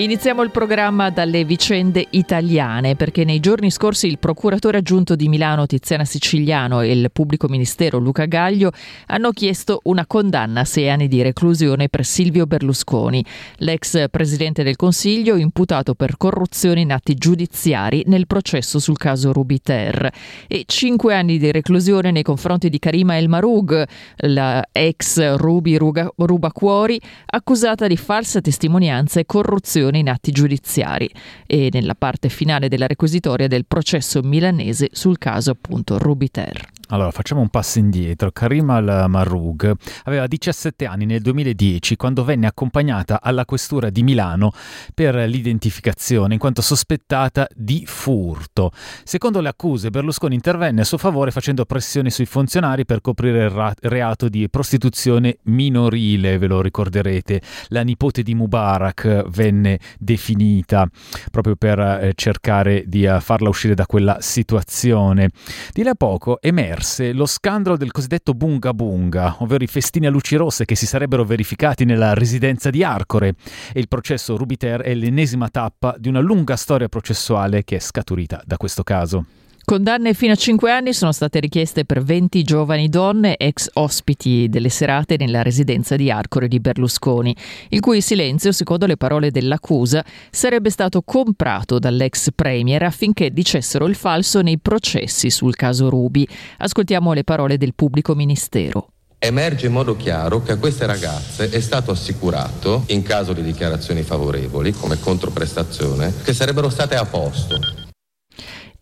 Iniziamo il programma dalle vicende italiane perché nei giorni scorsi il procuratore aggiunto di Milano Tiziana Siciliano e il pubblico ministero Luca Gaglio hanno chiesto una condanna a sei anni di reclusione per Silvio Berlusconi, l'ex presidente del Consiglio imputato per corruzione in atti giudiziari nel processo sul caso Rubiter. E cinque anni di reclusione nei confronti di Karima El Marug, la ex Rubi Rubacuori, accusata di falsa testimonianza e corruzione in atti giudiziari e nella parte finale della requisitoria del processo milanese sul caso appunto Rubiter. Allora, facciamo un passo indietro. Karim al-Marroug aveva 17 anni nel 2010 quando venne accompagnata alla questura di Milano per l'identificazione in quanto sospettata di furto. Secondo le accuse, Berlusconi intervenne a suo favore facendo pressioni sui funzionari per coprire il ra- reato di prostituzione minorile, ve lo ricorderete. La nipote di Mubarak venne definita proprio per eh, cercare di uh, farla uscire da quella situazione. Di là a poco emerge emerse lo scandalo del cosiddetto Bunga Bunga, ovvero i festini a luci rosse che si sarebbero verificati nella residenza di Arcore e il processo Rubiter è l'ennesima tappa di una lunga storia processuale che è scaturita da questo caso. Condanne fino a 5 anni sono state richieste per 20 giovani donne ex ospiti delle serate nella residenza di Arcore di Berlusconi, il cui silenzio, secondo le parole dell'accusa, sarebbe stato comprato dall'ex premier affinché dicessero il falso nei processi sul caso Rubi. Ascoltiamo le parole del pubblico ministero. Emerge in modo chiaro che a queste ragazze è stato assicurato, in caso di dichiarazioni favorevoli come controprestazione, che sarebbero state a posto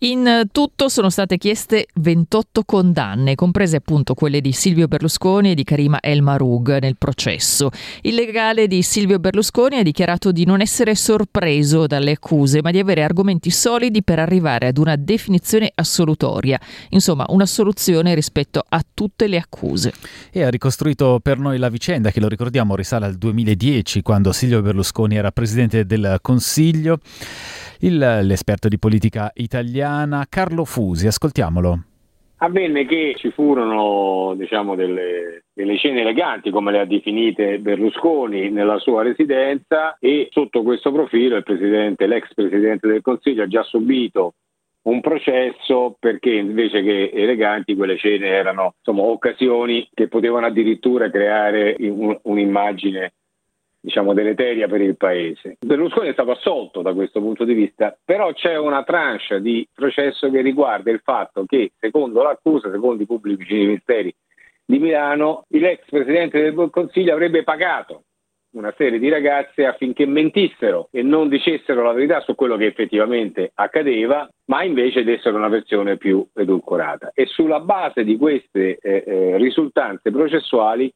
in tutto sono state chieste 28 condanne, comprese appunto quelle di Silvio Berlusconi e di Karima El Marug nel processo. Il legale di Silvio Berlusconi ha dichiarato di non essere sorpreso dalle accuse, ma di avere argomenti solidi per arrivare ad una definizione assolutoria, insomma una soluzione rispetto a tutte le accuse. E ha ricostruito per noi la vicenda che lo ricordiamo risale al 2010 quando Silvio Berlusconi era presidente del Consiglio il, l'esperto di politica italiana Carlo Fusi. Ascoltiamolo. Avvenne che ci furono diciamo, delle, delle, scene eleganti, come le ha definite Berlusconi, nella sua residenza e sotto questo profilo il presidente, l'ex presidente del Consiglio ha già subito un processo perché invece che eleganti quelle scene erano insomma, occasioni che potevano addirittura creare un, un'immagine diciamo, deleteria per il paese. Berlusconi è stato assolto da questo punto di vista, però c'è una tranche di processo che riguarda il fatto che, secondo l'accusa, secondo i pubblici ministeri di Milano, l'ex presidente del Consiglio avrebbe pagato una serie di ragazze affinché mentissero e non dicessero la verità su quello che effettivamente accadeva, ma invece dessero una versione più edulcorata. E sulla base di queste eh, eh, risultanze processuali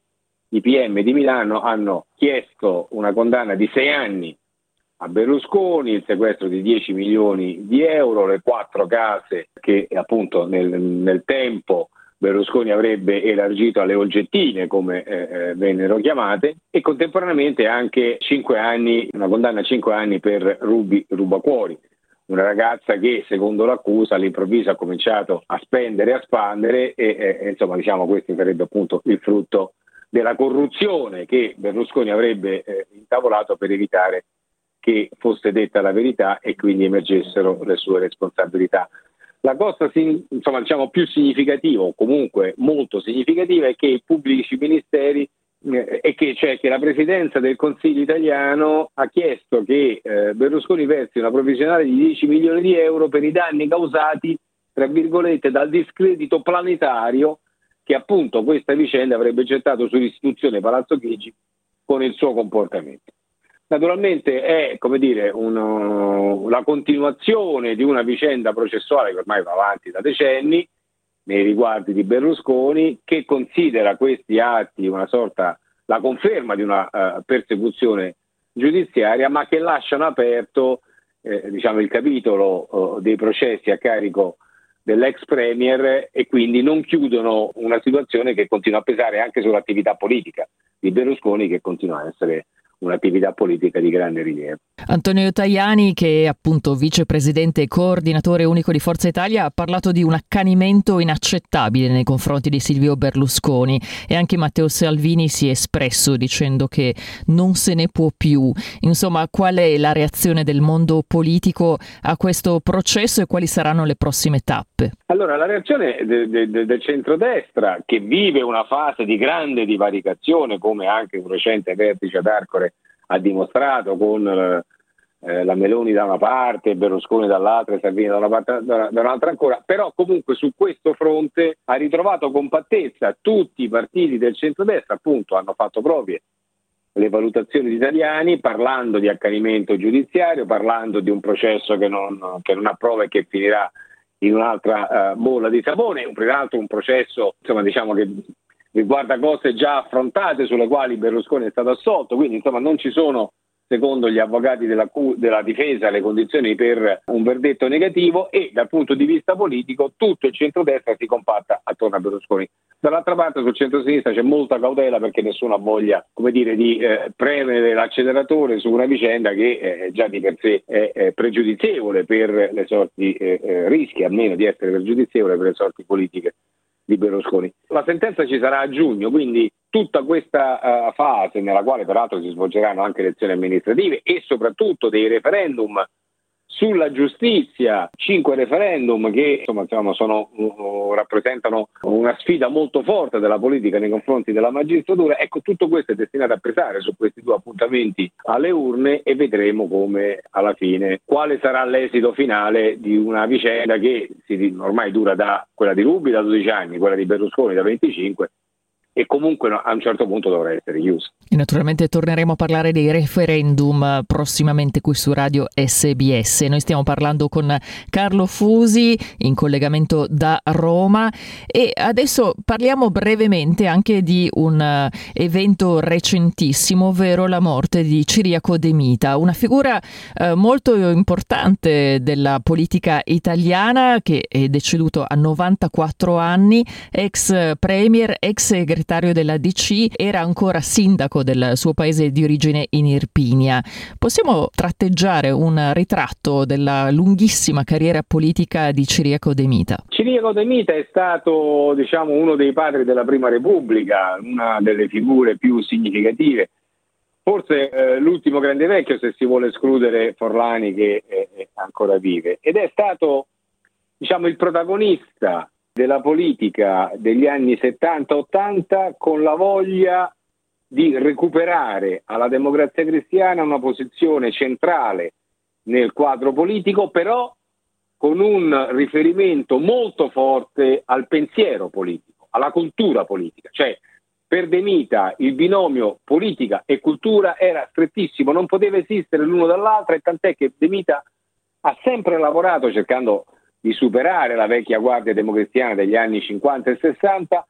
i PM di Milano hanno chiesto una condanna di sei anni a Berlusconi, il sequestro di 10 milioni di euro, le quattro case che appunto nel, nel tempo Berlusconi avrebbe elargito alle Olgettine, come eh, eh vennero chiamate, e contemporaneamente anche anni, una condanna a 5 anni per Rubi Rubacuori, una ragazza che secondo l'accusa all'improvviso ha cominciato a spendere a spandere e, e insomma diciamo questo sarebbe appunto il frutto della corruzione che Berlusconi avrebbe eh, intavolato per evitare che fosse detta la verità e quindi emergessero le sue responsabilità. La cosa insomma, diciamo, più significativa, o comunque molto significativa, è che i pubblici ministeri eh, e che, cioè, che, la Presidenza del Consiglio italiano ha chiesto che eh, Berlusconi versi una provvisionale di 10 milioni di euro per i danni causati, tra virgolette, dal discredito planetario che appunto questa vicenda avrebbe gettato sull'istituzione Palazzo Chigi con il suo comportamento. Naturalmente è come dire, uno, la continuazione di una vicenda processuale che ormai va avanti da decenni nei riguardi di Berlusconi, che considera questi atti una sorta, la conferma di una uh, persecuzione giudiziaria, ma che lasciano aperto eh, diciamo, il capitolo uh, dei processi a carico dell'ex premier e quindi non chiudono una situazione che continua a pesare anche sull'attività politica di Berlusconi che continua a essere un'attività politica di grande rilievo. Antonio Tajani, che è appunto vicepresidente e coordinatore unico di Forza Italia, ha parlato di un accanimento inaccettabile nei confronti di Silvio Berlusconi e anche Matteo Salvini si è espresso dicendo che non se ne può più. Insomma, qual è la reazione del mondo politico a questo processo e quali saranno le prossime tappe? Allora, la reazione de, de, de, del centrodestra, che vive una fase di grande divaricazione, come anche un recente vertice ad Arcore ha dimostrato con eh, la Meloni da una parte, Berlusconi dall'altra Salvini da, una parte, da un'altra ancora, però comunque su questo fronte ha ritrovato compattezza, tutti i partiti del centrodestra appunto hanno fatto proprie le valutazioni di italiani parlando di accanimento giudiziario, parlando di un processo che non, che non approva e che finirà in un'altra uh, bolla di sapone, peraltro un processo insomma, diciamo che riguarda cose già affrontate sulle quali Berlusconi è stato assolto, quindi insomma non ci sono secondo gli avvocati della, della, difesa le condizioni per un verdetto negativo e dal punto di vista politico tutto il centrodestra si compatta attorno a Berlusconi. Dall'altra parte sul centro-sinistra c'è molta cautela perché nessuno ha voglia dire, di eh, premere l'acceleratore su una vicenda che eh, già di per sé è, è pregiudizievole per le sorti, eh, eh rischia almeno di essere pregiudizievole per le sorti politiche di Berlusconi. La sentenza ci sarà a giugno, quindi tutta questa uh, fase nella quale peraltro si svolgeranno anche elezioni amministrative e soprattutto dei referendum sulla giustizia, cinque referendum che insomma, insomma sono, uh, rappresentano una sfida molto forte della politica nei confronti della magistratura. Ecco, tutto questo è destinato a pesare su questi due appuntamenti alle urne e vedremo come alla fine quale sarà l'esito finale di una vicenda che si, ormai dura da quella di Rubi da 12 anni, quella di Berlusconi da 25 e comunque a un certo punto dovrà essere chiuso. E naturalmente torneremo a parlare dei referendum prossimamente qui su Radio SBS. Noi stiamo parlando con Carlo Fusi in collegamento da Roma e adesso parliamo brevemente anche di un eh, evento recentissimo, ovvero la morte di Ciriaco De Mita, una figura eh, molto importante della politica italiana che è deceduto a 94 anni, ex premier, ex segretario della DC, era ancora sindaco del suo paese di origine in Irpinia. Possiamo tratteggiare un ritratto della lunghissima carriera politica di Ciriaco De Mita? Ciriaco De Mita è stato diciamo, uno dei padri della Prima Repubblica, una delle figure più significative forse eh, l'ultimo grande vecchio se si vuole escludere Forlani che è ancora vive ed è stato diciamo il protagonista della politica degli anni 70-80 con la voglia di recuperare alla democrazia cristiana una posizione centrale nel quadro politico, però con un riferimento molto forte al pensiero politico, alla cultura politica. Cioè, per De Mita il binomio politica e cultura era strettissimo, non poteva esistere l'uno dall'altro e tant'è che De Mita ha sempre lavorato cercando di superare la vecchia guardia democristiana degli anni 50 e 60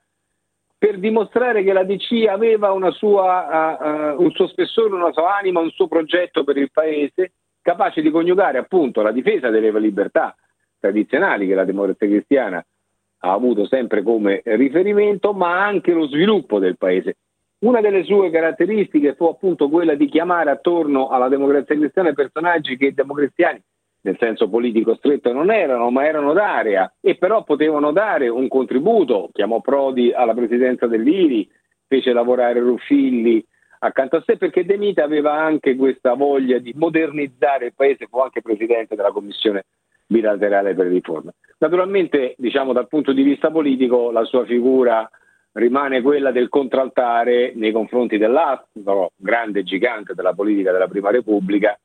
per dimostrare che la DC aveva sua, uh, uh, un suo spessore, una sua anima, un suo progetto per il paese, capace di coniugare appunto la difesa delle libertà tradizionali che la democrazia cristiana ha avuto sempre come riferimento, ma anche lo sviluppo del paese. Una delle sue caratteristiche fu appunto quella di chiamare attorno alla democrazia cristiana personaggi che democristiani nel senso politico stretto non erano, ma erano d'area e però potevano dare un contributo. Chiamò Prodi alla presidenza dell'IRI, fece lavorare Ruffilli accanto a sé perché De Mita aveva anche questa voglia di modernizzare il paese, fu anche presidente della commissione bilaterale per le riforme. Naturalmente, diciamo dal punto di vista politico, la sua figura rimane quella del contraltare nei confronti dell'altro grande gigante della politica della Prima Repubblica,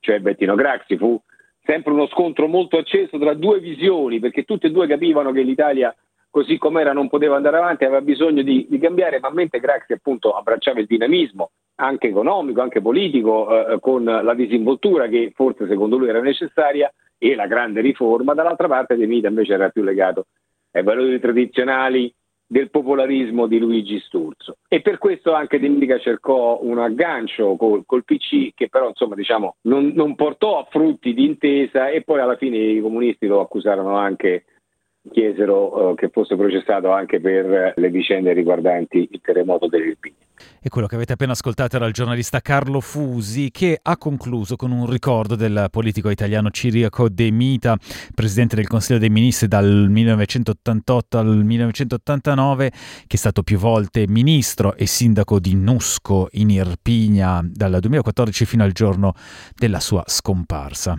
cioè Bettino Craxi, fu sempre uno scontro molto acceso tra due visioni, perché tutti e due capivano che l'Italia così com'era non poteva andare avanti, aveva bisogno di, di cambiare, ma mentre Craxi appunto abbracciava il dinamismo anche economico, anche politico, eh, con la disinvoltura che forse secondo lui era necessaria e la grande riforma, dall'altra parte De Mita invece era più legato ai valori tradizionali del popolarismo di Luigi Sturzo e per questo anche De cercò un aggancio col, col PC che però insomma diciamo non, non, portò a frutti di intesa e poi alla fine i comunisti lo accusarono anche chiesero uh, che fosse processato anche per le vicende riguardanti il terremoto dell'Irpinia. E quello che avete appena ascoltato era il giornalista Carlo Fusi che ha concluso con un ricordo del politico italiano Ciriaco De Mita, presidente del Consiglio dei Ministri dal 1988 al 1989, che è stato più volte ministro e sindaco di Nusco in Irpigna dal 2014 fino al giorno della sua scomparsa.